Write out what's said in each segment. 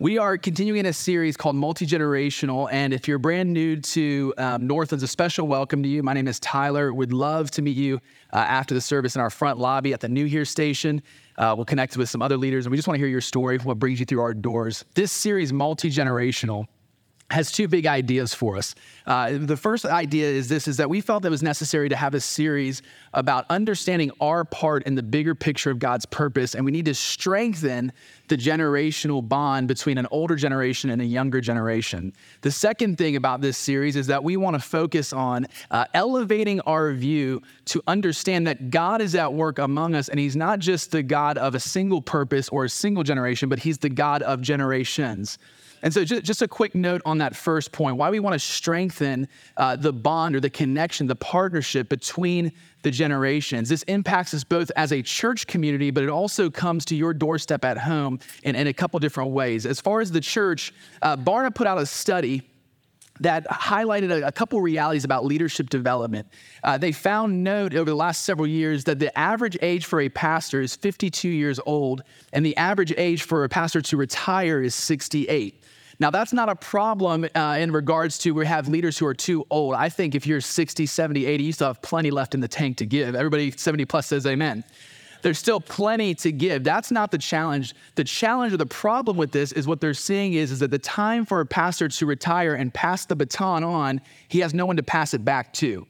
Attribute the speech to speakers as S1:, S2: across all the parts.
S1: We are continuing a series called Multi Generational. And if you're brand new to um, Northlands, a special welcome to you. My name is Tyler. Would love to meet you uh, after the service in our front lobby at the New Here station. Uh, we'll connect with some other leaders, and we just want to hear your story, what brings you through our doors. This series, Multi Generational, has two big ideas for us. Uh, the first idea is this is that we felt it was necessary to have a series about understanding our part in the bigger picture of God's purpose, and we need to strengthen the generational bond between an older generation and a younger generation. The second thing about this series is that we want to focus on uh, elevating our view to understand that God is at work among us, and He's not just the God of a single purpose or a single generation, but He's the God of generations. And so, just, just, a quick note on that first point why we want to strengthen uh, the bond or the connection, the partnership between the generations. This impacts us both as a church community, but it also comes to your doorstep at home in, in a couple different ways. As far as the church, uh, Barna put out a study that highlighted a, a, couple realities about leadership development. Uh, they found note over the last several years that the average age for a pastor is 52 years old, and the average age for a pastor to retire is 68. Now, that's not a problem uh, in regards to we have leaders who are too old. I think if you're 60, 70, 80, you still have plenty left in the tank to give. Everybody 70 plus says amen. There's still plenty to give. That's not the challenge. The challenge or the problem with this is what they're seeing is, is that the time for a pastor to retire and pass the baton on, he has no one to pass it back to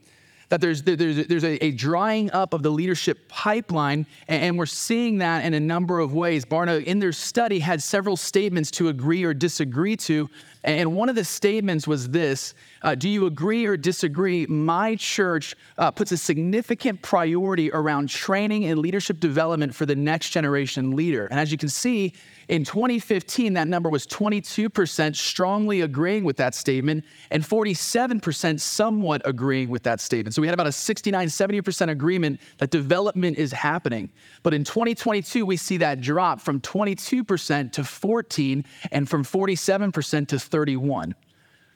S1: that there's, there's, there's a, a, drying up of the leadership pipeline, and, and, we're seeing that in a number of ways. Barna, in their study, had several statements to agree or disagree to, and one of the statements was this uh, Do you agree or disagree? My church uh, puts a significant priority around training and leadership development for the next generation leader. And as you can see, in 2015, that number was 22% strongly agreeing with that statement and 47% somewhat agreeing with that statement. So we had about a 69, 70% agreement that development is happening. But in 2022, we see that drop from 22% to 14 and from 47% to 31.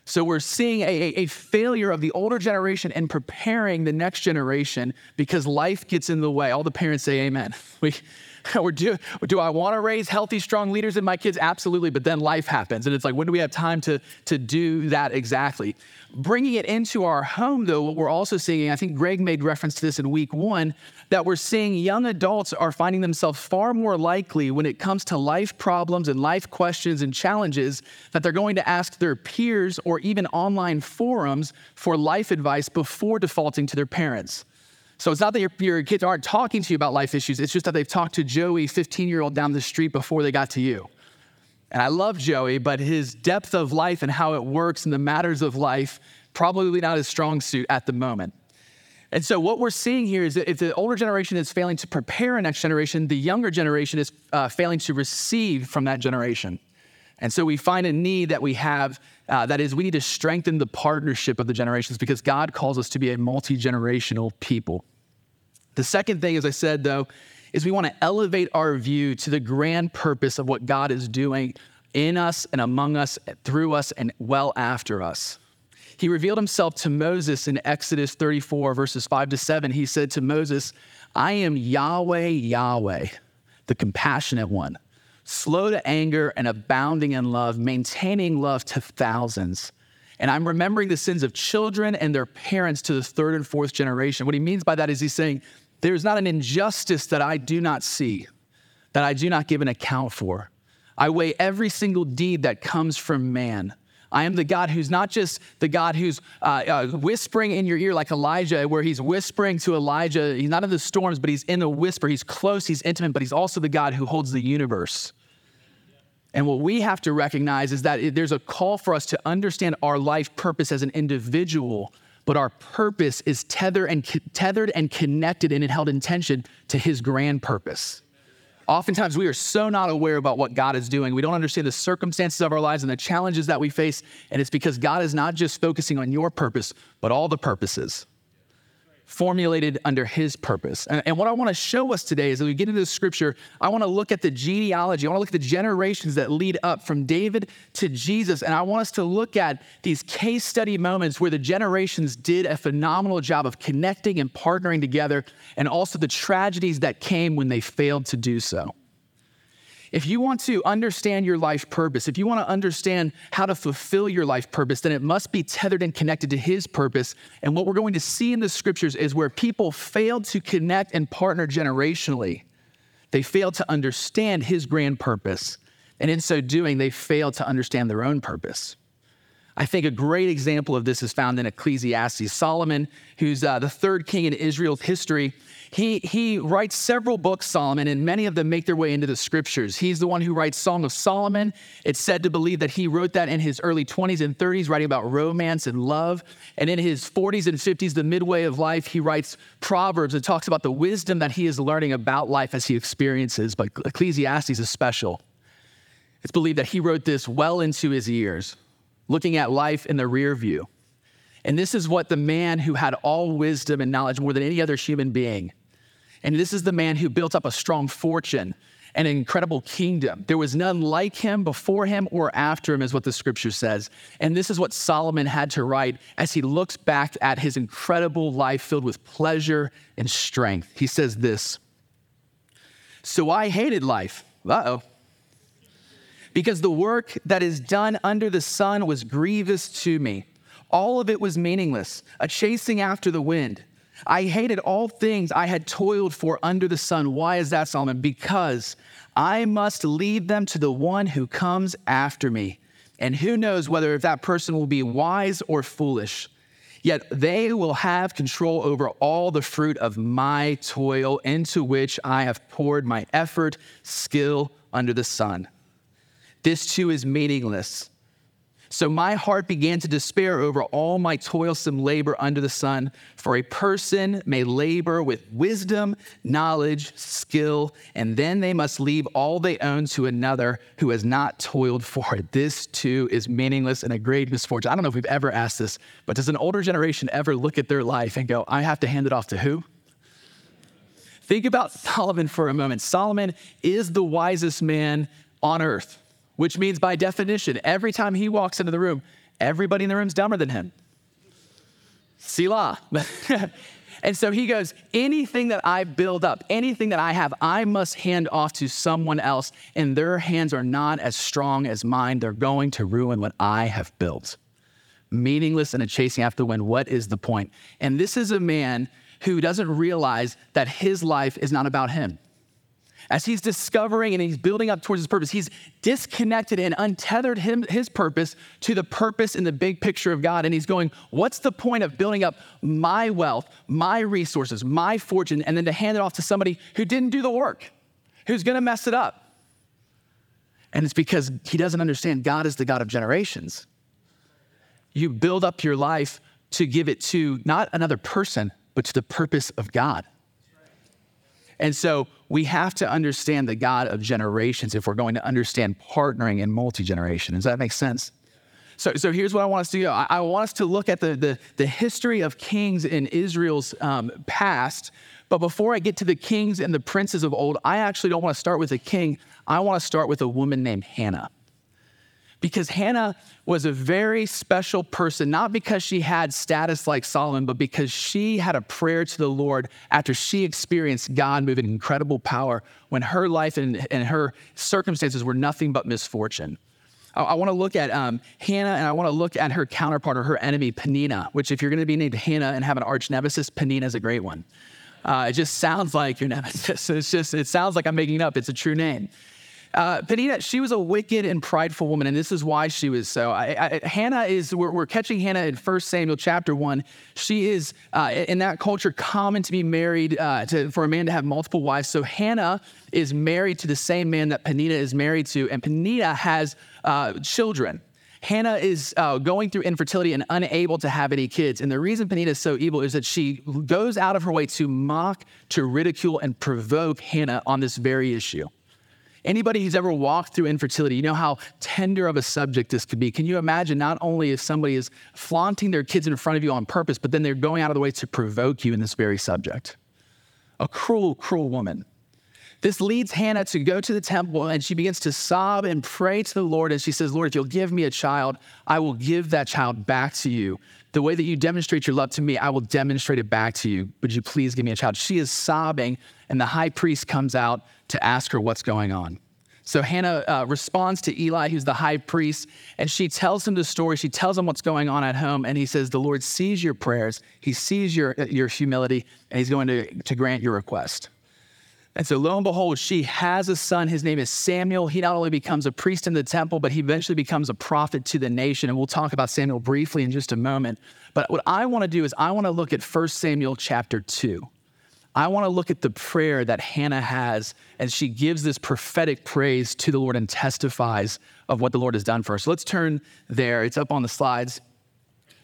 S1: So we're seeing a, a, failure of the older generation in preparing the next generation because life gets in the way. All the parents say amen. We, or do, do I want to raise healthy, strong leaders in my kids? Absolutely. But then life happens. And it's like, when do we have time to, to do that exactly? Bringing it into our home, though, what we're also seeing, I think Greg made reference to this in week one, that we're seeing young adults are finding themselves far more likely when it comes to life problems and life questions and challenges that they're going to ask their peers or even online forums for life advice before defaulting to their parents. So it's not that your, your, kids aren't talking to you about life issues, it's just that they've talked to Joey, 15 year old, down the street before they got to you. And I love Joey, but his depth of life and how it works and the matters of life, probably not his strong suit at the moment. And so, what we're seeing here is that if the older generation is failing to prepare a next generation, the younger generation is uh, failing to receive from that generation. And so, we find a need that we have uh, that is, we need to strengthen the partnership of the generations because God calls us to be a multi generational people. The second thing, as I said, though, is we want to elevate our view to the grand purpose of what God is doing in us and among us, through us, and well after us. He revealed himself to Moses in Exodus 34, verses 5 to 7. He said to Moses, I am Yahweh, Yahweh, the compassionate one slow to anger and abounding in love, maintaining love to thousands. And I'm remembering the sins of children and their parents to the third and fourth generation. What he means by that is he's saying, There's not an injustice that I do not see, that I do not give an account for. I weigh every single deed that comes from man. I am the God who's not just the God who's uh, uh, whispering in your ear like Elijah, where he's whispering to Elijah. He's not in the storms, but he's in the whisper. He's close, he's intimate, but he's also the God who holds the universe. And what we have to recognize is that there's a call for us to understand our life purpose as an individual, but our purpose is tethered and, tethered and connected and held in tension to his grand purpose. Oftentimes, we are so not aware about what God is doing. We don't understand the circumstances of our lives and the challenges that we face. And it's because God is not just focusing on your purpose, but all the purposes formulated under his purpose. And, and what I want to show us today is as we get into the scripture, I want to look at the genealogy. I want to look at the generations that lead up from David to Jesus. And I want us to look at these case study moments where the generations did a phenomenal job of connecting and partnering together, and also the tragedies that came when they failed to do so. If you want to understand your life purpose, if you want to understand how to fulfill your life purpose, then it must be tethered and connected to His purpose. And what we're going to see in the scriptures is where people failed to connect and partner generationally, they failed to understand His grand purpose. And in so doing, they failed to understand their own purpose. I think a great example of this is found in Ecclesiastes. Solomon, who's uh, the third king in Israel's history, he, he writes several books, Solomon, and many of them make their way into the scriptures. He's the one who writes Song of Solomon. It's said to believe that he wrote that in his early 20s and 30s, writing about romance and love. And in his 40s and 50s, the midway of life, he writes Proverbs and talks about the wisdom that he is learning about life as he experiences. But Ecclesiastes is special. It's believed that he wrote this well into his years looking at life in the rear view. And this is what the man who had all wisdom and knowledge more than any other human being, and this is the man who built up a strong fortune and an incredible kingdom. There was none like him before him or after him, is what the scripture says. And this is what Solomon had to write as he looks back at his incredible life filled with pleasure and strength. He says this So I hated life. Uh oh because the work that is done under the sun was grievous to me. All of it was meaningless, a chasing after the wind. I hated all things I had toiled for under the sun. Why is that, Solomon? Because I must leave them to the one who comes after me. And who knows whether if that person will be wise or foolish. Yet they will have control over all the fruit of my toil into which I have poured my effort, skill under the sun. This too is meaningless. So my heart began to despair over all my toilsome labor under the sun. For a person may labor with wisdom, knowledge, skill, and then they must leave all they own to another who has not toiled for it. This too is meaningless and a great misfortune. I don't know if we've ever asked this, but does an older generation ever look at their life and go, I have to hand it off to who? Think about Solomon for a moment. Solomon is the wisest man on earth which means by definition, every time he walks into the room, everybody in the room's dumber than him. Selah. and so he goes, anything that I build up, anything that I have, I must hand off to someone else, and their hands are not as strong as mine. They're going to ruin what I have built. Meaningless and a chasing after the wind. What is the point? And this is a man who doesn't realize that his life is not about him. As he's discovering and he's building up towards his purpose, he's disconnected and untethered him, his purpose to the purpose in the big picture of God. And he's going, What's the point of building up my wealth, my resources, my fortune, and then to hand it off to somebody who didn't do the work, who's gonna mess it up? And it's because he doesn't understand God is the God of generations. You build up your life to give it to not another person, but to the purpose of God. And so we have to understand the God of generations if we're going to understand partnering and multi generation. Does that make sense? So, so here's what I want us to do. I, I want us to look at the, the, the history of kings in Israel's um, past. But before I get to the kings and the princes of old, I actually don't want to start with a king. I want to start with a woman named Hannah because Hannah was a very special person, not because she had status like Solomon, but because she had a prayer to the Lord after she experienced God moving incredible power when her life and, and her circumstances were nothing but misfortune. I, I want to look at um, Hannah and I want to look at her counterpart or her enemy, Peninnah, which, if you're going to be named Hannah and have an arch nemesis, Peninnah is a great one. Uh, it just sounds like your nemesis. It's just, it sounds like I'm making it up. It's a true name. Uh, Peninnah, she was a wicked and prideful woman, and this is why she was so. I, I, Hannah is, we're, we're, catching Hannah in 1 Samuel chapter 1. She is, uh, in that culture, common to be married, uh, to, for a man to have multiple wives. So Hannah is married to the same man that Peninnah is married to, and Peninnah has uh, children. Hannah is uh, going through infertility and unable to have any kids. And the reason Peninnah is so evil is that she goes out of her way to mock, to ridicule, and provoke Hannah on this very issue. Anybody who's ever walked through infertility, you know how tender of a subject this could be. Can you imagine not only if somebody is flaunting their kids in front of you on purpose, but then they're going out of the way to provoke you in this very subject? A cruel, cruel woman. This leads Hannah to go to the temple and she begins to sob and pray to the Lord. And she says, Lord, if you'll give me a child, I will give that child back to you. The way that you demonstrate your love to me, I will demonstrate it back to you. Would you please give me a child? She is sobbing, and the high priest comes out to ask her what's going on. So Hannah uh, responds to Eli, who's the high priest, and she tells him the story. She tells him what's going on at home, and he says, The Lord sees your prayers, He sees your, your humility, and He's going to, to grant your request. And so, lo and behold, she has a son. His name is Samuel. He not only becomes a priest in the temple, but he eventually becomes a prophet to the nation. And we'll talk about Samuel briefly in just a moment. But what I want to do is, I want to look at 1 Samuel chapter 2. I want to look at the prayer that Hannah has as she gives this prophetic praise to the Lord and testifies of what the Lord has done for her. So let's turn there. It's up on the slides.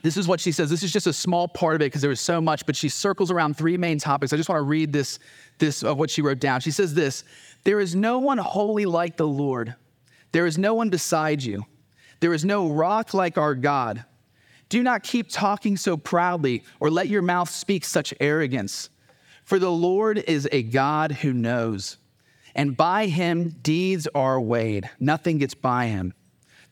S1: This is what she says. This is just a small part of it because there was so much, but she circles around three main topics. I just want to read this, this of what she wrote down. She says this There is no one holy like the Lord. There is no one beside you. There is no rock like our God. Do not keep talking so proudly or let your mouth speak such arrogance. For the Lord is a God who knows, and by him deeds are weighed. Nothing gets by him.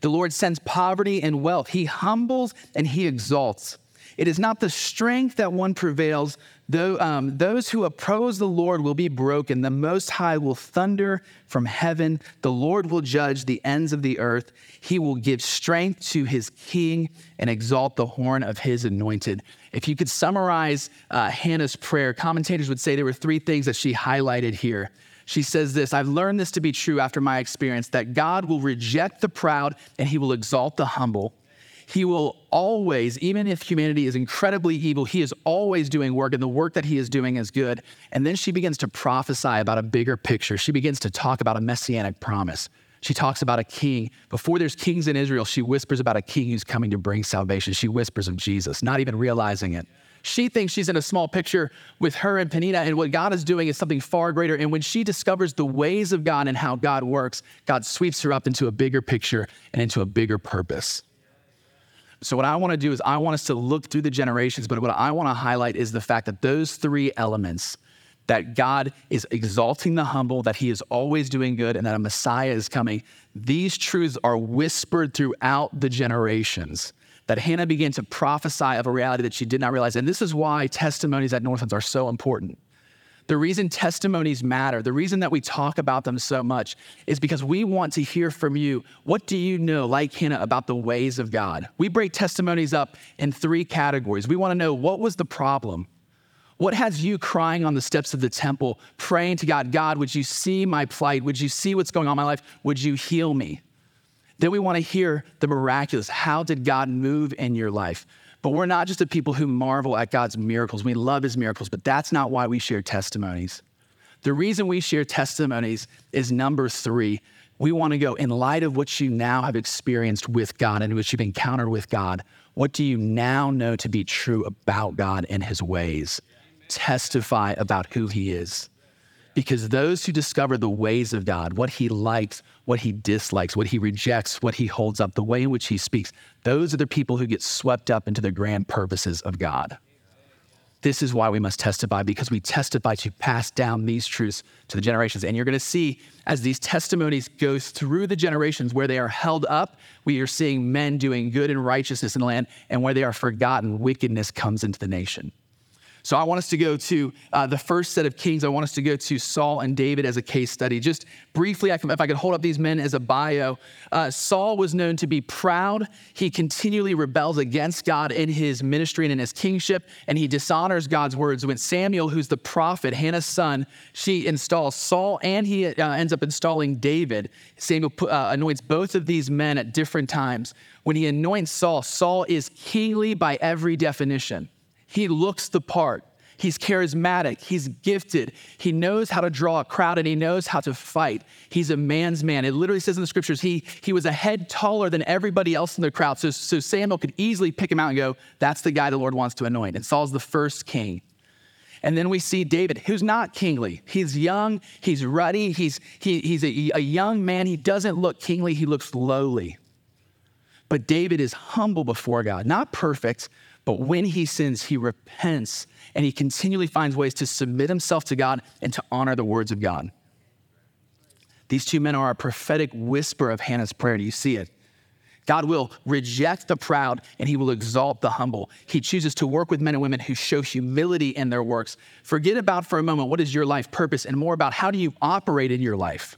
S1: The Lord sends poverty and wealth. He humbles and he exalts. It is not the strength that one prevails. Though, um, those who oppose the Lord will be broken. The Most High will thunder from heaven. The Lord will judge the ends of the earth. He will give strength to his king and exalt the horn of his anointed. If you could summarize uh, Hannah's prayer, commentators would say there were three things that she highlighted here. She says this I've learned this to be true after my experience that God will reject the proud and he will exalt the humble. He will always, even if humanity is incredibly evil, he is always doing work, and the work that he is doing is good. And then she begins to prophesy about a bigger picture. She begins to talk about a messianic promise. She talks about a king. Before there's kings in Israel, she whispers about a king who's coming to bring salvation. She whispers of Jesus, not even realizing it. She thinks she's in a small picture with her and Peninnah, and what God is doing is something far greater. And when she discovers the ways of God and how God works, God sweeps her up into a bigger picture and into a bigger purpose. So, what I want to do is, I want us to look through the generations, but what I want to highlight is the fact that those three elements that God is exalting the humble, that He is always doing good, and that a Messiah is coming these truths are whispered throughout the generations that Hannah began to prophesy of a reality that she did not realize. And this is why testimonies at Northlands are so important. The reason testimonies matter, the reason that we talk about them so much is because we want to hear from you. What do you know, like Hannah, about the ways of God? We break testimonies up in three categories. We want to know what was the problem? What has you crying on the steps of the temple, praying to God, God, would you see my plight? Would you see what's going on in my life? Would you heal me? Then we want to hear the miraculous. How did God move in your life? But we're not just the people who marvel at God's miracles. We love his miracles, but that's not why we share testimonies. The reason we share testimonies is number three. We want to go in light of what you now have experienced with God and what you've encountered with God. What do you now know to be true about God and his ways? Testify about who he is. Because those who discover the ways of God, what he likes, what he dislikes, what he rejects, what he holds up, the way in which he speaks, those are the people who get swept up into the grand purposes of God. This is why we must testify, because we testify to pass down these truths to the generations. And you're going to see as these testimonies go through the generations where they are held up, we are seeing men doing good and righteousness in the land, and where they are forgotten, wickedness comes into the nation. So I want us to go to uh, the first set of kings. I want us to go to Saul and David as a case study. Just briefly, if I could hold up these men as a bio, uh, Saul was known to be proud. He continually rebels against God in his ministry and in his kingship, and he dishonors God's words. When Samuel, who's the prophet, Hannah's son, she installs Saul and he uh, ends up installing David. Samuel uh, anoints both of these men at different times. When he anoints Saul, Saul is kingly by every definition. He looks the part. He's charismatic. He's gifted. He knows how to draw a crowd and he knows how to fight. He's a man's man. It literally says in the scriptures, he, he was a head taller than everybody else in the crowd. So, so Samuel could easily pick him out and go, that's the guy the Lord wants to anoint. And Saul's the first king. And then we see David, who's not kingly. He's young, he's ruddy, he's, he, he's a, a young man. He doesn't look kingly, he looks lowly. But David is humble before God, not perfect, but when he sins, he repents and he continually finds ways to submit himself to God and to honor the words of God. These two men are a prophetic whisper of Hannah's prayer. Do you see it? God will reject the proud and he will exalt the humble. He chooses to work with men and women who show humility in their works. Forget about for a moment what is your life purpose and more about how do you operate in your life.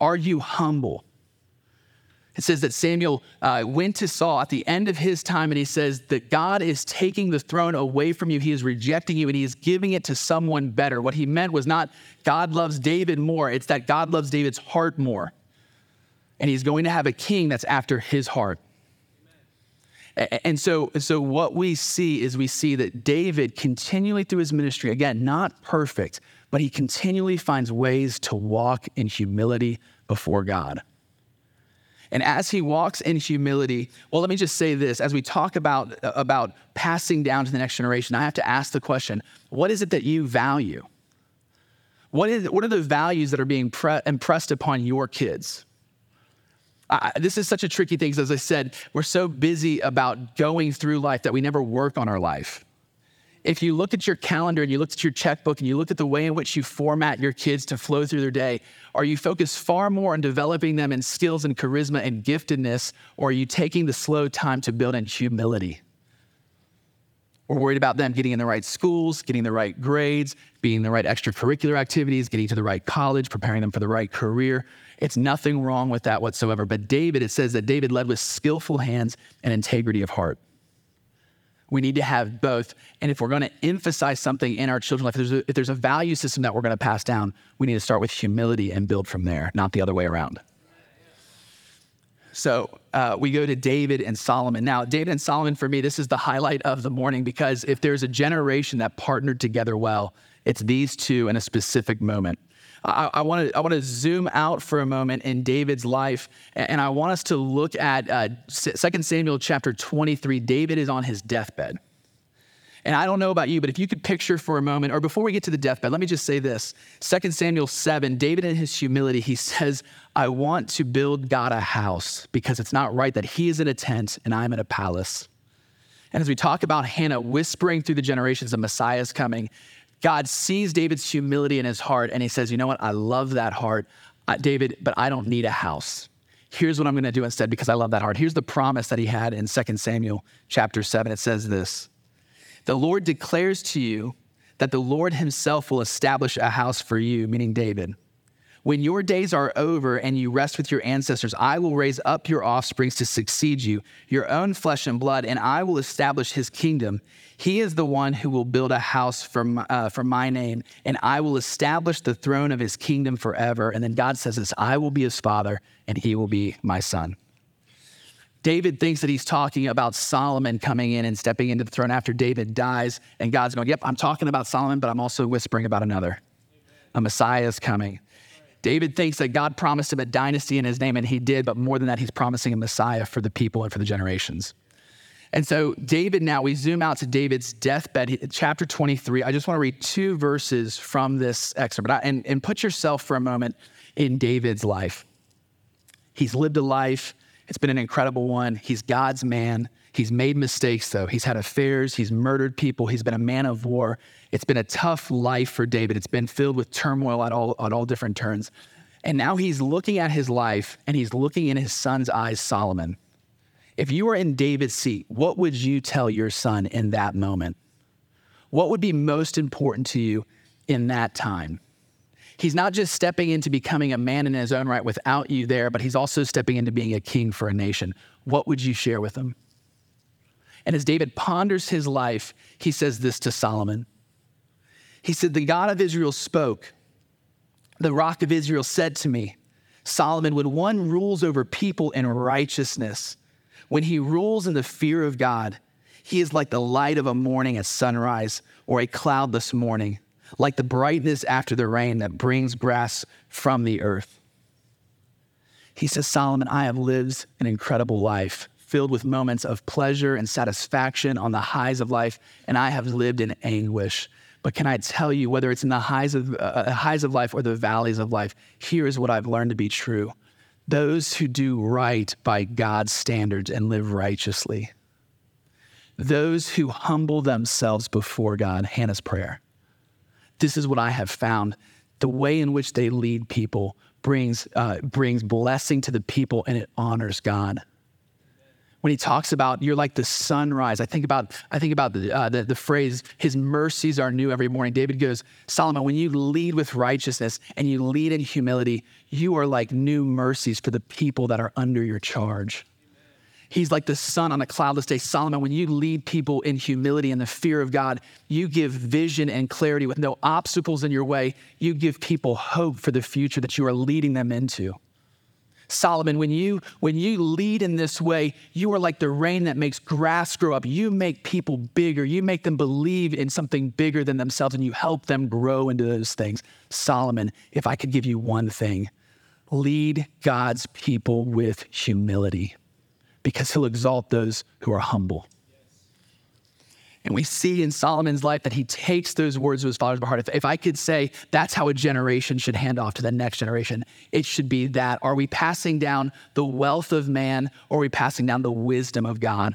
S1: Are you humble? It says that Samuel uh, went to Saul at the end of his time, and he says that God is taking the throne away from you. He is rejecting you, and he is giving it to someone better. What he meant was not God loves David more, it's that God loves David's heart more. And he's going to have a king that's after his heart. And so, so what we see is we see that David continually through his ministry, again, not perfect, but he continually finds ways to walk in humility before God. And as he walks in humility, well, let me just say this as we talk about, uh, about passing down to the next generation, I have to ask the question what is it that you value? What, is, what are the values that are being pre- impressed upon your kids? I, this is such a tricky thing because, as I said, we're so busy about going through life that we never work on our life if you look at your calendar and you look at your checkbook and you look at the way in which you format your kids to flow through their day, are you focused far more on developing them in skills and charisma and giftedness, or are you taking the slow time to build in humility? We're worried about them getting in the right schools, getting the right grades, being the right extracurricular activities, getting to the right college, preparing them for the right career. It's nothing wrong with that whatsoever. But David, it says that David led with skillful hands and integrity of heart. We need to have both. And if we're going to emphasize something in our children's life, if there's, a, if there's a value system that we're going to pass down, we need to start with humility and build from there, not the other way around. So uh, we go to David and Solomon. Now, David and Solomon, for me, this is the highlight of the morning because if there's a generation that partnered together well, it's these two in a specific moment. I want to I want to zoom out for a moment in David's life, and I want us to look at uh, 2 Samuel chapter 23. David is on his deathbed. And I don't know about you, but if you could picture for a moment, or before we get to the deathbed, let me just say this 2 Samuel 7, David in his humility, he says, I want to build God a house because it's not right that he is in a tent and I'm in a palace. And as we talk about Hannah whispering through the generations, the Messiah is coming, God sees David's humility in his heart and he says, You know what? I love that heart, uh, David, but I don't need a house. Here's what I'm going to do instead because I love that heart. Here's the promise that he had in 2 Samuel chapter 7. It says this The Lord declares to you that the Lord himself will establish a house for you, meaning David. When your days are over and you rest with your ancestors, I will raise up your offsprings to succeed you, your own flesh and blood, and I will establish his kingdom. He is the one who will build a house for my, uh, for my name, and I will establish the throne of his kingdom forever. And then God says this I will be his father, and he will be my son. David thinks that he's talking about Solomon coming in and stepping into the throne after David dies. And God's going, Yep, I'm talking about Solomon, but I'm also whispering about another. A Messiah is coming. David thinks that God promised him a dynasty in his name, and he did, but more than that, he's promising a Messiah for the people and for the generations. And so, David, now we zoom out to David's deathbed, chapter 23. I just want to read two verses from this excerpt and, and put yourself for a moment in David's life. He's lived a life, it's been an incredible one. He's God's man. He's made mistakes, though. He's had affairs, he's murdered people, he's been a man of war. It's been a tough life for David. It's been filled with turmoil at all, at all different turns. And now he's looking at his life and he's looking in his son's eyes, Solomon. If you were in David's seat, what would you tell your son in that moment? What would be most important to you in that time? He's not just stepping into becoming a man in his own right without you there, but he's also stepping into being a king for a nation. What would you share with him? And as David ponders his life, he says this to Solomon. He said, The God of Israel spoke. The rock of Israel said to me, Solomon, when one rules over people in righteousness, when he rules in the fear of God, he is like the light of a morning at sunrise or a cloudless morning, like the brightness after the rain that brings grass from the earth. He says, Solomon, I have lived an incredible life filled with moments of pleasure and satisfaction on the highs of life, and I have lived in anguish. But can I tell you, whether it's in the highs of, uh, uh, highs of life or the valleys of life, here is what I've learned to be true. Those who do right by God's standards and live righteously, those who humble themselves before God, Hannah's prayer. This is what I have found. The way in which they lead people brings, uh, brings blessing to the people and it honors God when he talks about you're like the sunrise. I think about I think about the, uh, the, the phrase "His mercies are new every morning." David goes, Solomon, when you lead with righteousness and you lead in humility, you are like new mercies for the people that are under your charge. He's like the sun on a cloudless day. Solomon, when you lead people in humility and the fear of God, you give vision and clarity with no obstacles in your way. You give people hope for the future that you are leading them into. Solomon, when you when you lead in this way, you are like the rain that makes grass grow up. You make people bigger. You make them believe in something bigger than themselves and you help them grow into those things. Solomon, if I could give you one thing, lead God's people with humility because he'll exalt those who are humble. And we see in Solomon's life that he takes those words of his father's heart. If, if I could say that's how a generation should hand off to the next generation, it should be that. Are we passing down the wealth of man or are we passing down the wisdom of God?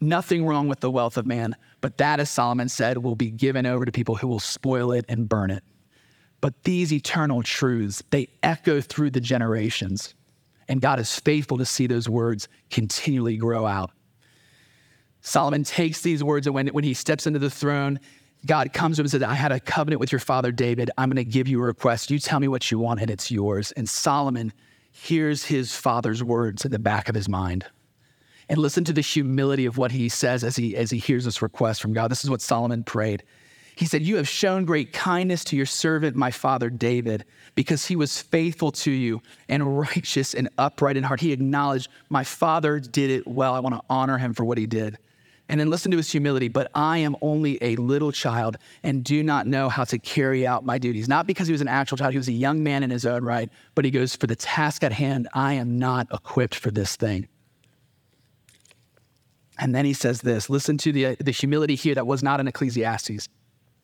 S1: Nothing wrong with the wealth of man, but that, as Solomon said, will be given over to people who will spoil it and burn it. But these eternal truths, they echo through the generations. And God is faithful to see those words continually grow out. Solomon takes these words, and when, when he steps into the throne, God comes to him and says, I had a covenant with your father David. I'm going to give you a request. You tell me what you want, and it's yours. And Solomon hears his father's words in the back of his mind. And listen to the humility of what he says as he, as he hears this request from God. This is what Solomon prayed. He said, You have shown great kindness to your servant, my father David, because he was faithful to you and righteous and upright in heart. He acknowledged, My father did it well. I want to honor him for what he did. And then listen to his humility, but I am only a little child and do not know how to carry out my duties. Not because he was an actual child, he was a young man in his own right, but he goes, For the task at hand, I am not equipped for this thing. And then he says this listen to the, uh, the humility here that was not in Ecclesiastes.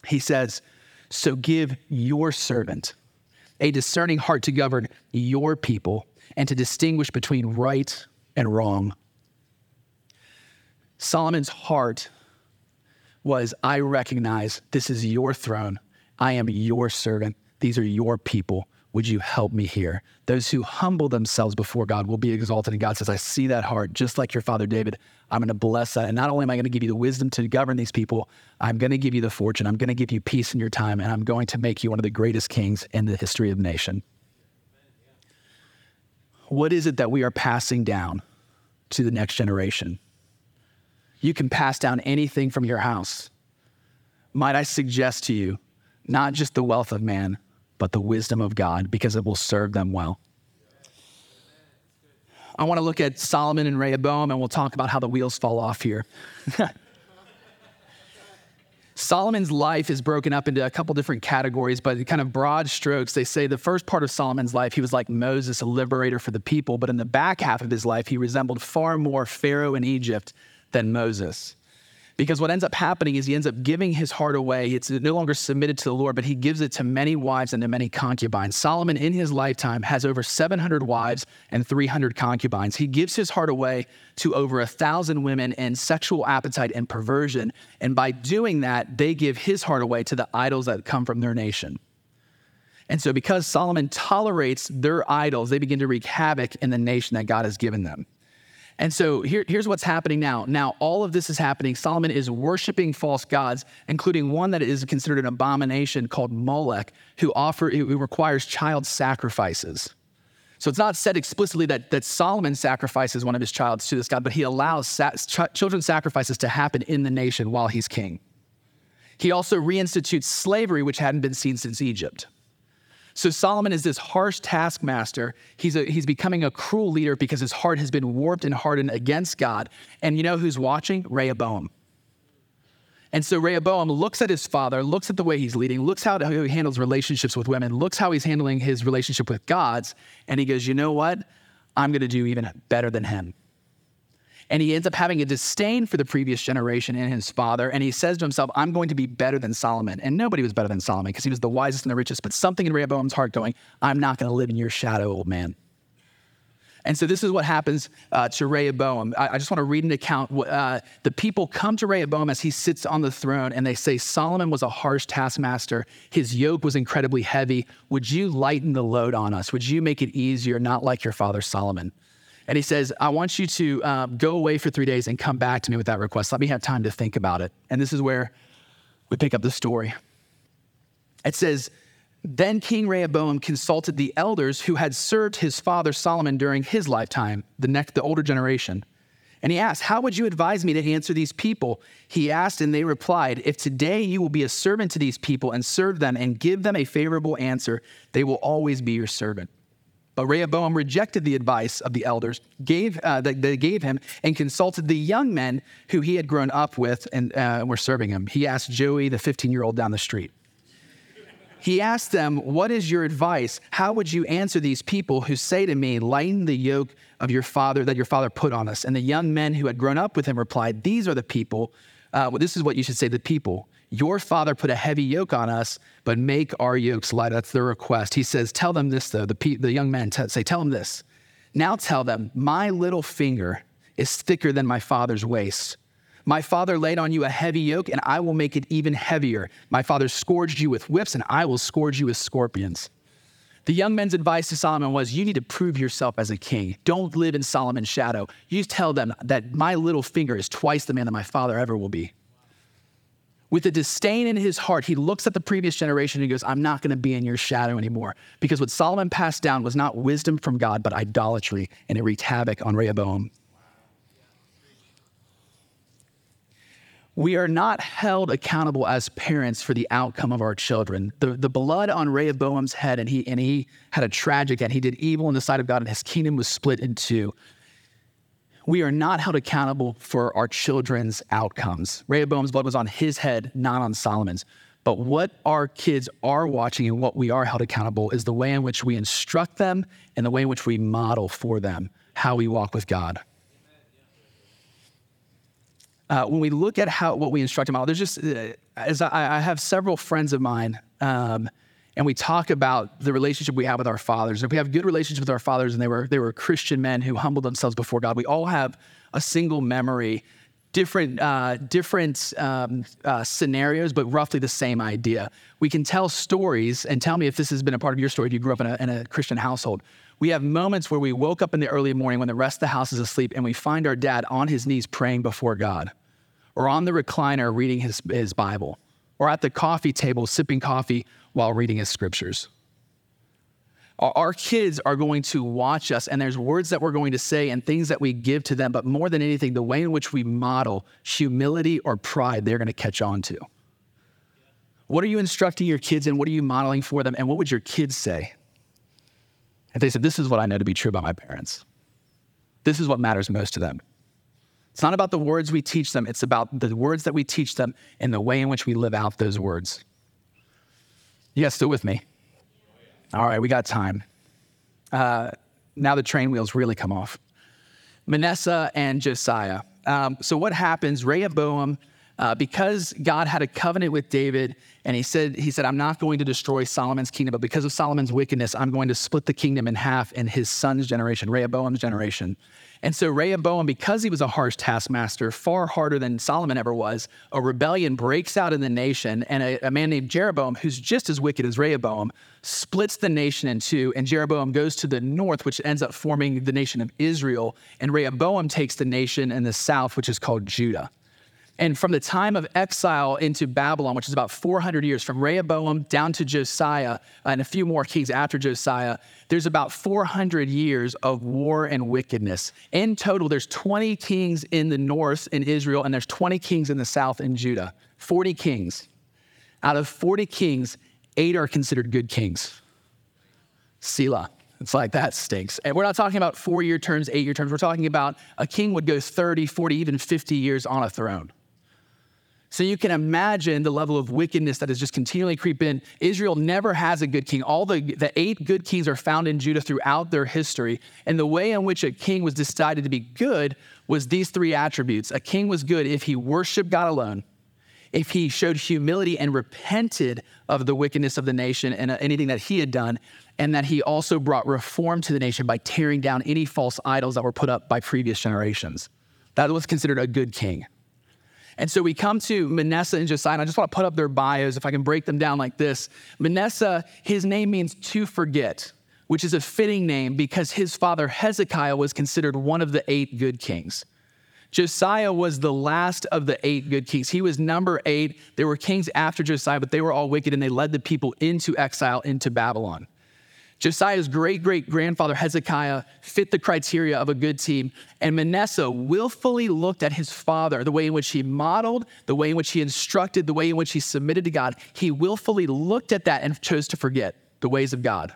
S1: He says, So give your servant a discerning heart to govern your people and to distinguish between right and wrong. Solomon's heart was I recognize this is your throne. I am your servant. These are your people. Would you help me here? Those who humble themselves before God will be exalted. And God says, I see that heart, just like your father David. I'm going to bless that. And not only am I going to give you the wisdom to govern these people, I'm going to give you the fortune. I'm going to give you peace in your time. And I'm going to make you one of the greatest kings in the history of the nation. What is it that we are passing down to the next generation? You can pass down anything from your house. Might I suggest to you, not just the wealth of man, but the wisdom of God, because it will serve them well. I want to look at Solomon and Rehoboam, and we'll talk about how the wheels fall off here. Solomon's life is broken up into a couple different categories, but kind of broad strokes, they say the first part of Solomon's life, he was like Moses, a liberator for the people. But in the back half of his life, he resembled far more Pharaoh in Egypt than Moses. Because what ends up happening is he ends up giving his heart away. It's no longer submitted to the Lord, but he gives it to many wives and to many concubines. Solomon, in his lifetime, has over 700 wives and 300 concubines. He gives his heart away to over a thousand women in sexual appetite and perversion. And by doing that, they give his heart away to the idols that come from their nation. And so, because Solomon tolerates their idols, they begin to wreak havoc in the nation that God has given them. And so here, here's what's happening now. Now, all of this is happening. Solomon is worshiping false gods, including one that is considered an abomination called Molech, who offer who requires child sacrifices. So it's not said explicitly that, that Solomon sacrifices one of his childs to this god, but he allows sa- ch- children's sacrifices to happen in the nation while he's king. He also reinstitutes slavery, which hadn't been seen since Egypt. So Solomon is this harsh taskmaster. He's, a, he's becoming a cruel leader because his heart has been warped and hardened against God. And you know who's watching? Rehoboam. And so Rehoboam looks at his father, looks at the way he's leading, looks how he handles relationships with women, looks how he's handling his relationship with gods, and he goes, You know what? I'm going to do even better than him. And he ends up having a disdain for the previous generation and his father. And he says to himself, I'm going to be better than Solomon. And nobody was better than Solomon because he was the wisest and the richest. But something in Rehoboam's heart going, I'm not going to live in your shadow, old man. And so this is what happens uh, to Rehoboam. I, I, just want to read an account. Uh, the people come to Rehoboam as he sits on the throne and they say, Solomon was a harsh taskmaster. His yoke was incredibly heavy. Would you lighten the load on us? Would you make it easier, not like your father Solomon? And he says, I want you to um, go away for three days and come back to me with that request. Let me have time to think about it. And this is where we pick up the story. It says, Then King Rehoboam consulted the elders who had served his father Solomon during his lifetime, the next, the older generation. And he asked, How would you advise me to answer these people? He asked, and they replied, If today you will be a servant to these people and serve them and give them a favorable answer, they will always be your servant. But Rehoboam rejected the advice of the elders gave, uh, that they gave him and consulted the young men who he had grown up with and uh, were serving him. He asked Joey, the 15 year old down the street. He asked them, What is your advice? How would you answer these people who say to me, Lighten the yoke of your father that your father put on us? And the young men who had grown up with him replied, These are the people. Uh, well, this is what you should say to the people. Your father put a heavy yoke on us, but make our yokes light. That's their request. He says, Tell them this, though. The, pe- the young men t- say, Tell them this. Now tell them, My little finger is thicker than my father's waist. My father laid on you a heavy yoke, and I will make it even heavier. My father scourged you with whips, and I will scourge you with scorpions. The young men's advice to Solomon was you need to prove yourself as a king. Don't live in Solomon's shadow. You tell them that my little finger is twice the man that my father ever will be. With a disdain in his heart, he looks at the previous generation and he goes, I'm not going to be in your shadow anymore. Because what Solomon passed down was not wisdom from God, but idolatry, and it wreaked havoc on Rehoboam. We are not held accountable as parents for the outcome of our children. The, the blood on Rehoboam's head, and he, and he had a tragic end. He did evil in the sight of God, and his kingdom was split in two we are not held accountable for our children's outcomes. Rehoboam's blood was on his head, not on Solomon's. But what our kids are watching and what we are held accountable is the way in which we instruct them and the way in which we model for them how we walk with God. Uh, when we look at how what we instruct them, there's just uh, as I, I, have several friends of mine um, and we talk about the relationship we have with our fathers. If we have good relationships with our fathers and they were, they were Christian men who humbled themselves before God, we all have a single memory, different, uh, different um, uh, scenarios, but roughly the same idea. We can tell stories, and tell me if this has been a part of your story if you grew up in a, in a Christian household. We have moments where we woke up in the early morning when the rest of the house is asleep and we find our dad on his knees praying before God, or on the recliner reading his, his Bible, or at the coffee table sipping coffee while reading his scriptures. Our kids are going to watch us, and there's words that we're going to say and things that we give to them, but more than anything, the way in which we model humility or pride, they're going to catch on to. What are you instructing your kids in? What are you modeling for them? And what would your kids say? If they said, This is what I know to be true about my parents, this is what matters most to them. It's not about the words we teach them, it's about the words that we teach them and the way in which we live out those words. You still with me? All right, we got time. Uh, now the train wheels really come off. Manasseh and Josiah. Um, so what happens? Rehoboam, uh, because God had a covenant with David, and he said, he said, I'm not going to destroy Solomon's kingdom, but because of Solomon's wickedness, I'm going to split the kingdom in half in his son's generation, Rehoboam's generation. And so Rehoboam, because he was a harsh taskmaster, far harder than Solomon ever was, a rebellion breaks out in the nation, and a, a, man named Jeroboam, who's just as wicked as Rehoboam, splits the nation in two. And Jeroboam goes to the north, which ends up forming the nation of Israel. And Rehoboam takes the nation in the south, which is called Judah. And from the time of exile into Babylon, which is about 400 years, from Rehoboam down to Josiah uh, and a few more kings after Josiah, there's about 400 years of war and wickedness. In total, there's 20 kings in the north in Israel, and there's 20 kings in the south in Judah. 40 kings. Out of 40 kings, eight are considered good kings. Selah. It's like that stinks. And we're not talking about four year terms, eight year terms. We're talking about a king would go 30, 40, even 50 years on a throne. So you can imagine the level of wickedness that is just continually creep in. Israel never has a good king. All the, the eight good kings are found in Judah throughout their history. And the way in which a king was decided to be good was these three attributes. A king was good if he worshiped God alone, if he showed humility and repented of the wickedness of the nation and uh, anything that he had done, and that he also brought reform to the nation by tearing down any false idols that were put up by previous generations. That was considered a good king. And so we come to Manasseh and Josiah, and I just want to put up their bios if I can break them down like this. Manasseh, his name means to forget. which is a fitting name because his father Hezekiah was considered one of the eight good kings. Josiah was the last of the eight good kings. He was number eight. There were kings after Josiah, but they were all wicked and they led the people into exile into Babylon. Josiah's great great grandfather Hezekiah fit the criteria of a good team, and Manasseh willfully looked at his father, the way in which he modeled, the way in which he instructed, the way in which he submitted to God. He willfully looked at that and chose to forget the ways of God.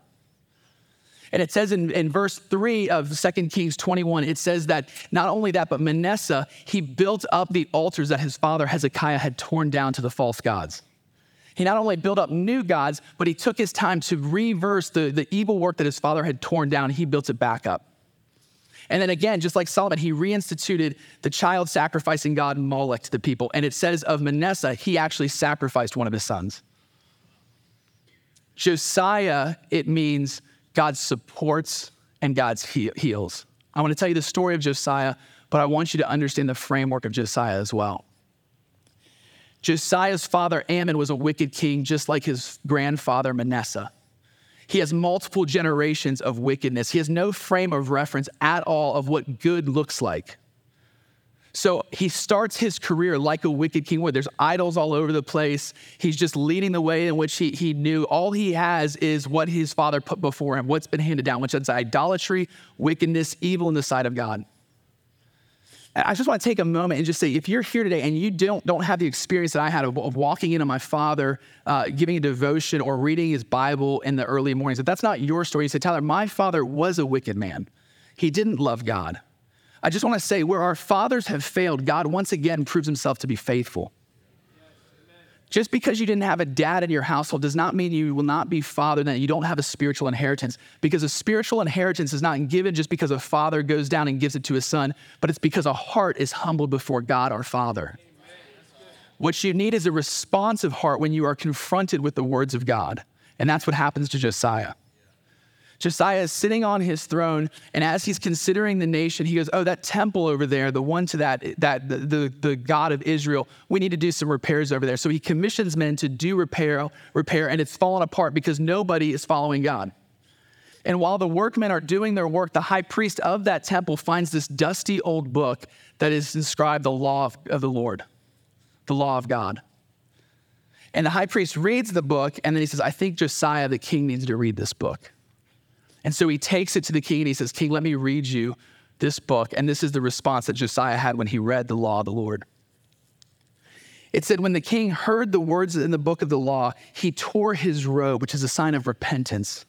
S1: And it says in, in verse 3 of 2 Kings 21, it says that not only that, but Manasseh, he built up the altars that his father Hezekiah had torn down to the false gods. He not only built up new gods, but he took his time to reverse the, the evil work that his father had torn down. He built it back up. And then again, just like Solomon, he reinstituted the child sacrificing God Moloch to the people. And it says of Manasseh, he actually sacrificed one of his sons. Josiah, it means God supports and God heals. I want to tell you the story of Josiah, but I want you to understand the framework of Josiah as well. Josiah's father, Amon was a wicked king, just like his grandfather, Manasseh. He has multiple generations of wickedness. He has no frame of reference at all of what good looks like. So he starts his career like a wicked king would. There's idols all over the place. He's just leading the way in which he, he knew all he has is what his father put before him, what's been handed down, which is idolatry, wickedness, evil in the sight of God. I just want to take a moment and just say if you're here today and you don't, don't have the experience that I had of, of walking into my father, uh, giving a devotion or reading his Bible in the early mornings, if that's not your story, you say, Tyler, my father was a wicked man. He didn't love God. I just want to say, where our fathers have failed, God once again proves himself to be faithful. Just because you didn't have a dad in your household does not mean you will not be fathered and you don't have a spiritual inheritance. Because a spiritual inheritance is not given just because a father goes down and gives it to his son, but it's because a heart is humbled before God our Father. What you need is a responsive heart when you are confronted with the words of God. And that's what happens to Josiah. Josiah is sitting on his throne, and as he's considering the nation, he goes, Oh, that temple over there, the one to that, that the, the, the God of Israel, we need to do some repairs over there. So he commissions men to do repair, repair, and it's fallen apart because nobody is following God. And while the workmen are doing their work, the high priest of that temple finds this dusty old book that is inscribed the law of, of the Lord, the law of God. And the high priest reads the book, and then he says, I think Josiah, the king, needs to read this book. And so he takes it to the king and he says, King, let me read you this book. And this is the response that Josiah had when he read the law of the Lord. It said, When the king heard the words in the book of the law, he tore his robe, which is a sign of repentance.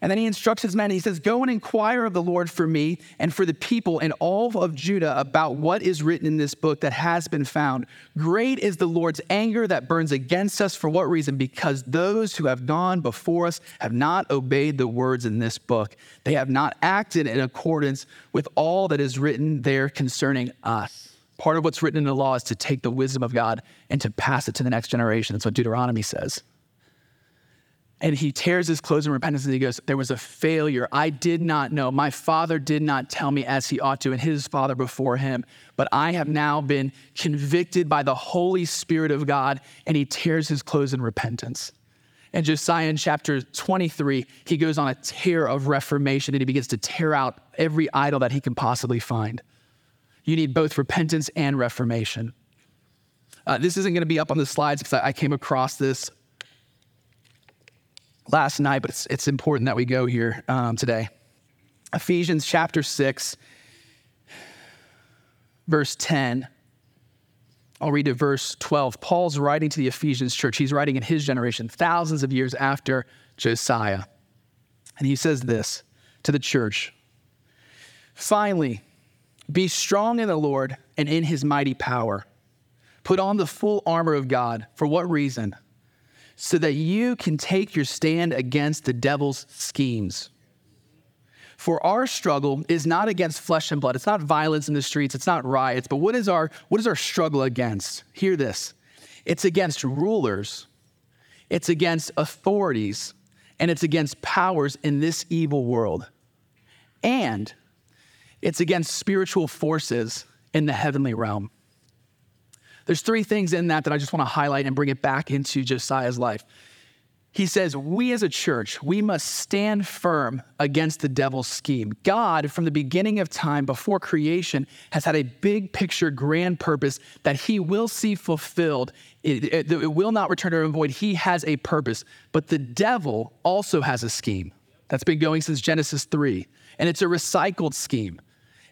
S1: And then he instructs his men. He says, Go and inquire of the Lord for me and for the people and all of Judah about what is written in this book that has been found. Great is the Lord's anger that burns against us. For what reason? Because those who have gone before us have not obeyed the words in this book. They have not acted in accordance with all that is written there concerning us. Part of what's written in the law is to take the wisdom of God and to pass it to the next generation. That's what Deuteronomy says. And he tears his clothes in repentance and he goes, There was a failure. I did not know. My father did not tell me as he ought to, and his father before him. But I have now been convicted by the Holy Spirit of God. And he tears his clothes in repentance. And Josiah in chapter 23, he goes on a tear of reformation and he begins to tear out every idol that he can possibly find. You need both repentance and reformation. Uh, this isn't going to be up on the slides because I, I came across this last night, but it's, it's important that we go here um, today. Ephesians chapter 6, verse 10. I'll read to verse 12. Paul's writing to the Ephesians church. He's writing in his generation, thousands of years after Josiah. And he says this to the church Finally, be strong in the Lord and in his mighty power. Put on the full armor of God. For what reason? So that you can take your stand against the devil's schemes. For our struggle is not against flesh and blood. It's not violence in the streets. It's not riots. But what is our, what is our struggle against? Hear this it's against rulers, it's against authorities, and it's against powers in this evil world. And it's against spiritual forces in the heavenly realm. There's three things in that that I just want to highlight and bring it back into Josiah's life. he says, We as a church, we must stand firm against the devil's scheme. God, from the beginning of time, before creation, has had a big picture, grand purpose that he will see fulfilled. It, it, it will not return to him void. He has a purpose. But the devil also has a scheme that's been going since Genesis 3, and it's a recycled scheme.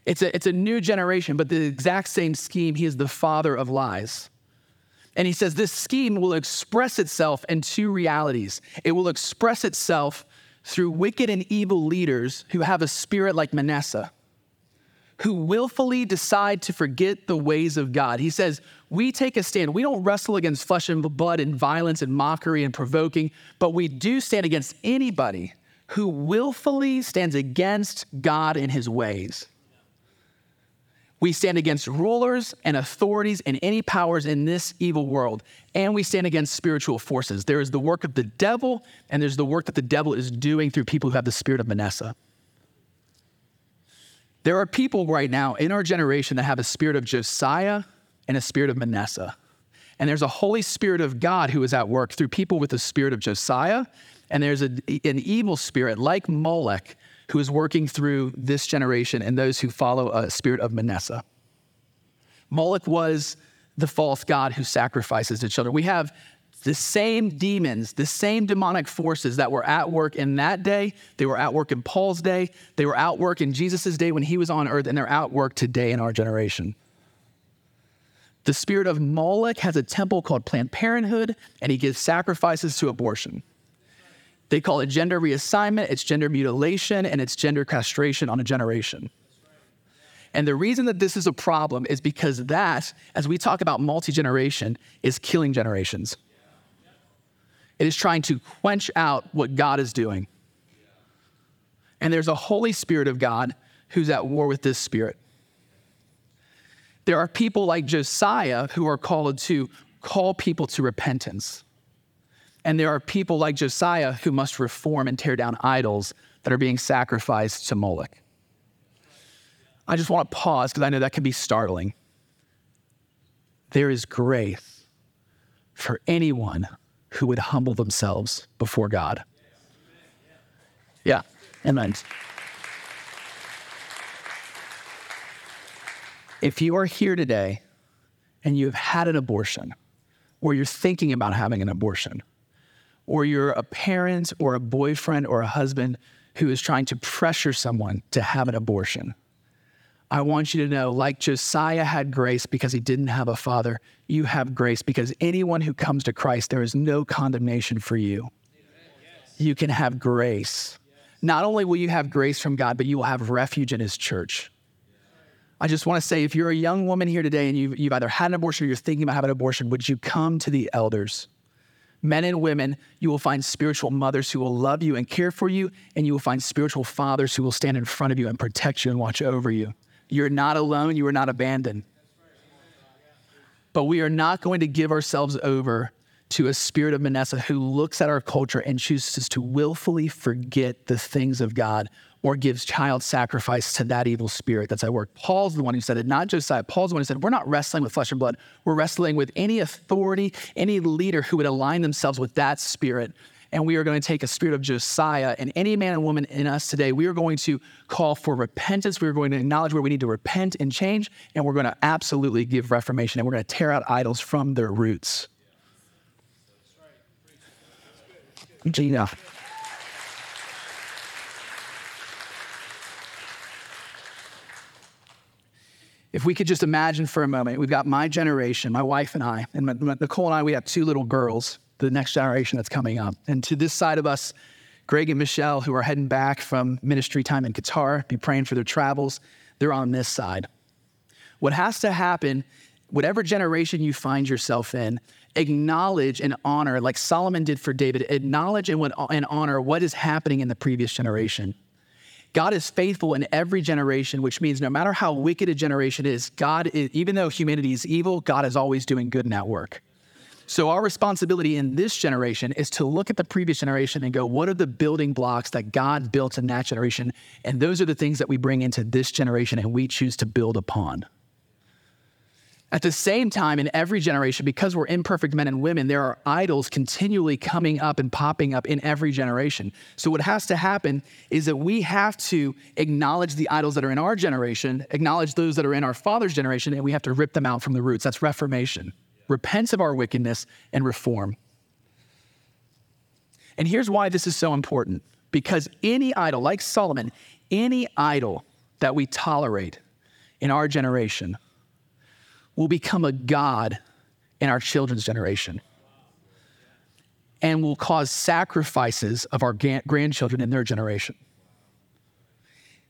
S1: It's a, it's a new generation, but the exact same scheme. He is the father of lies. And he says this scheme will express itself in two realities. It will express itself through wicked and evil leaders who have a spirit like Manasseh, who willfully decide to forget the ways of God. He says, We take a stand. We don't wrestle against flesh and blood and violence and mockery and provoking, but we do stand against anybody who willfully stands against God and his ways. We stand against rulers and authorities and any powers in this evil world. And we stand against spiritual forces. There is the work of the devil, and there's the work that the devil is doing through people who have the spirit of Manasseh. There are people right now in our generation that have a spirit of Josiah and a spirit of Manasseh. And there's a Holy Spirit of God who is at work through people with the spirit of Josiah. And there's a, an evil spirit like Molech who is working through this generation and those who follow a spirit of Manasseh. Moloch was the false god who sacrifices the children. We have the same demons, the same demonic forces that were at work in that day. They were at work in Paul's day. They were at work in Jesus' day when he was on earth, and they're at work today in our generation. The spirit of Moloch has a temple called Planned Parenthood, and he gives sacrifices to abortion. They call it gender reassignment, it's gender mutilation, and it's gender castration on a generation. And the reason that this is a problem is because that, as we talk about multi generation, is killing generations. It is trying to quench out what God is doing. And there's a Holy Spirit of God who's at war with this spirit. There are people like Josiah who are called to call people to repentance. And there are people like Josiah who must reform and tear down idols that are being sacrificed to Moloch. I just want to pause because I know that can be startling. There is grace for anyone who would humble themselves before God. Yeah, amen. If you are here today and you have had an abortion, or you're thinking about having an abortion, or you're a parent or a boyfriend or a husband who is trying to pressure someone to have an abortion, I want you to know, like Josiah had grace because he didn't have a father, you have grace because anyone who comes to Christ, there is no condemnation for you. You can have grace. Not only will you have grace from God, but you will have refuge in his church. I just want to say if you're a young woman here today and you've, you've either had an abortion or you're thinking about having an abortion, would you come to the elders? Men and women, you will find spiritual mothers who will love you and care for you, and you will find spiritual fathers who will stand in front of you and protect you and watch over you. You're not alone, you are not abandoned. But we are not going to give ourselves over to a spirit of Manasseh who looks at our culture and chooses to willfully forget the things of God or gives child sacrifice to that evil spirit that's at work. Paul's the one who said it, not Josiah. Paul's the one who said, We're not wrestling with flesh and blood. We're wrestling with any authority, any leader who would align themselves with that spirit. And we are going to take a spirit of Josiah and any man and woman in us today. We are going to call for repentance. We are going to acknowledge where we need to repent and change. And we're going to absolutely give reformation. And we're going to tear out idols from their roots. Gina. If we could just imagine for a moment, we've got my generation, my wife and I, and Nicole and I, we have two little girls, the next generation that's coming up. And to this side of us, Greg and Michelle, who are heading back from ministry time in Qatar, be praying for their travels, they're on this side. What has to happen, whatever generation you find yourself in, acknowledge and honor, like Solomon did for David, acknowledge and, and honor what is happening in the previous generation. God is faithful in every generation, which means no matter how wicked a generation is, God, is, even though humanity is evil, God is always doing good in that work. So, our responsibility in this generation is to look at the previous generation and go, what are the building blocks that God built in that generation? And those are the things that we bring into this generation and we choose to build upon. At the same time, in every generation, because we're imperfect men and women, there are idols continually coming up and popping up in every generation. So, what has to happen is that we have to acknowledge the idols that are in our generation, acknowledge those that are in our father's generation, and we have to rip them out from the roots. That's reformation. Repent of our wickedness and reform. And here's why this is so important because any idol, like Solomon, any idol that we tolerate in our generation, will become a God in our children's generation and will cause sacrifices of our grandchildren in their generation.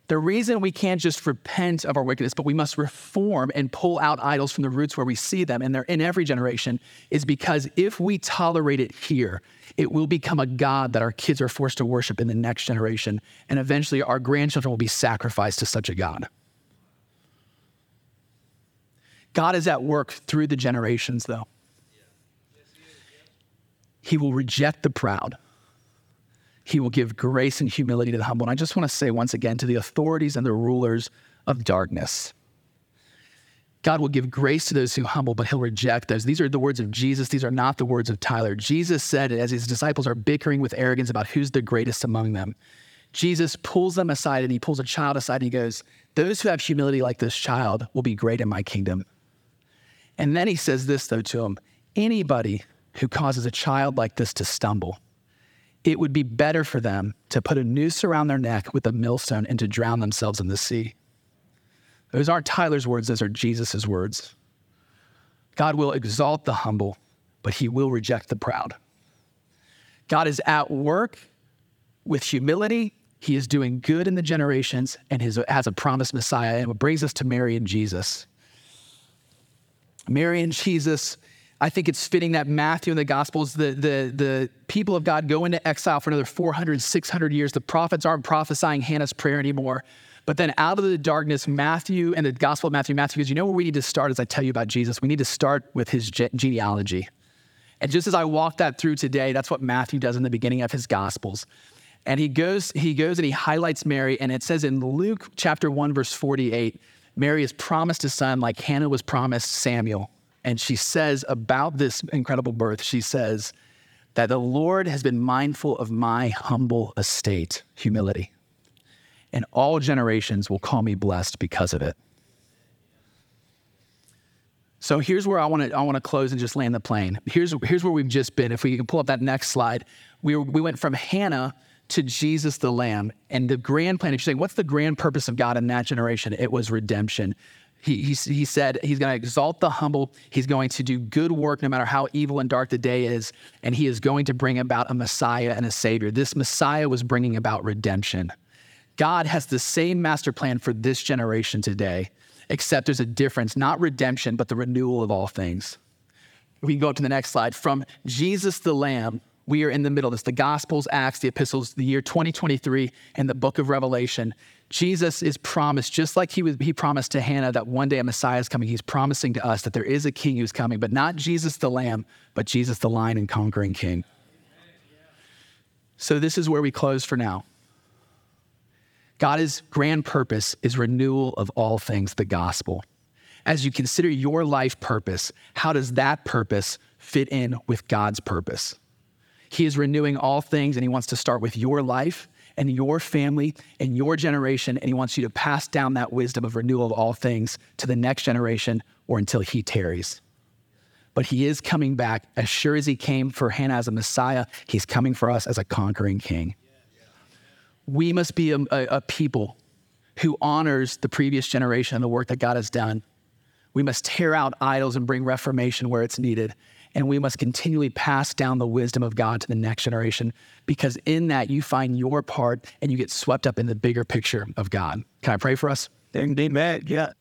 S1: The reason we can't just repent of our wickedness, but we must reform and pull out idols from the roots where we see them, and they're in every generation, is because if we tolerate it here, it will become a God that our kids are forced to worship in the next generation, and eventually our grandchildren will be sacrificed to such a God. God is at work through the generations, though. He will reject the proud. He will give grace and humility to the humble. And I just want to say once again to the authorities and the rulers of darkness God will give grace to those who humble, but he'll reject those. These are the words of Jesus. These are not the words of Tyler. Jesus said, as his disciples are bickering with arrogance about who's the greatest among them, Jesus pulls them aside and he pulls a child aside and he goes, Those who have humility like this child will be great in my kingdom. And then he says this, though, to him anybody who causes a child like this to stumble, it would be better for them to put a noose around their neck with a millstone and to drown themselves in the sea. Those aren't Tyler's words, those are Jesus' words. God will exalt the humble, but he will reject the proud. God is at work with humility. He is doing good in the generations and has a promised Messiah. And what brings us to Mary and Jesus. Mary and Jesus, I think it's fitting that Matthew in the Gospels, the, the, the people of God go into exile for another 400, 600 years. The prophets aren't prophesying Hannah's prayer anymore. But then out of the darkness, Matthew and the Gospel of Matthew, Matthew goes, You know where we need to start as I tell you about Jesus? We need to start with his ge- genealogy. And just as I walk that through today, that's what Matthew does in the beginning of his Gospels. And he goes, he goes and he highlights Mary, and it says in Luke chapter 1, verse 48, Mary is promised a son like Hannah was promised Samuel. And she says about this incredible birth, she says that the Lord has been mindful of my humble estate, humility, and all generations will call me blessed because of it. So here's where I want to I want to close and just land the plane. Here's here's where we've just been. If we can pull up that next slide, we we went from Hannah to Jesus the Lamb. And the grand plan, if you're saying, what's the grand purpose of God in that generation? It was redemption. He, he, he said he's going to exalt the humble. He's going to do good work no matter how evil and dark the day is. And he is going to bring about a Messiah and a Savior. This Messiah was bringing about redemption. God has the same master plan for this generation today, except there's a difference, not redemption, but the renewal of all things. We can go up to the next slide. From Jesus the Lamb we are in the middle this the Gospels, Acts, the epistles, the year 2023, and the book of Revelation. Jesus is promised, just like he, was, he promised to Hannah that one day a Messiah is coming, he's promising to us that there is a king who's coming, but not Jesus the Lamb, but Jesus the Lion and Conquering King. So, this is where we close for now. God's grand purpose is renewal of all things, the gospel. As you consider your life purpose, how does that purpose fit in with God's purpose? He is renewing all things, and He wants to start with your life and your family and your generation, and He wants you to pass down that wisdom of renewal of all things to the next generation or until He tarries. But He is coming back as sure as He came for Hannah as a Messiah, He's coming for us as a conquering King. We must be a, a, a people who honors the previous generation and the work that God has done. We must tear out idols and bring reformation where it's needed and we must continually pass down the wisdom of God to the next generation because in that you find your part and you get swept up in the bigger picture of God. Can I pray for us?
S2: Amen. Yeah.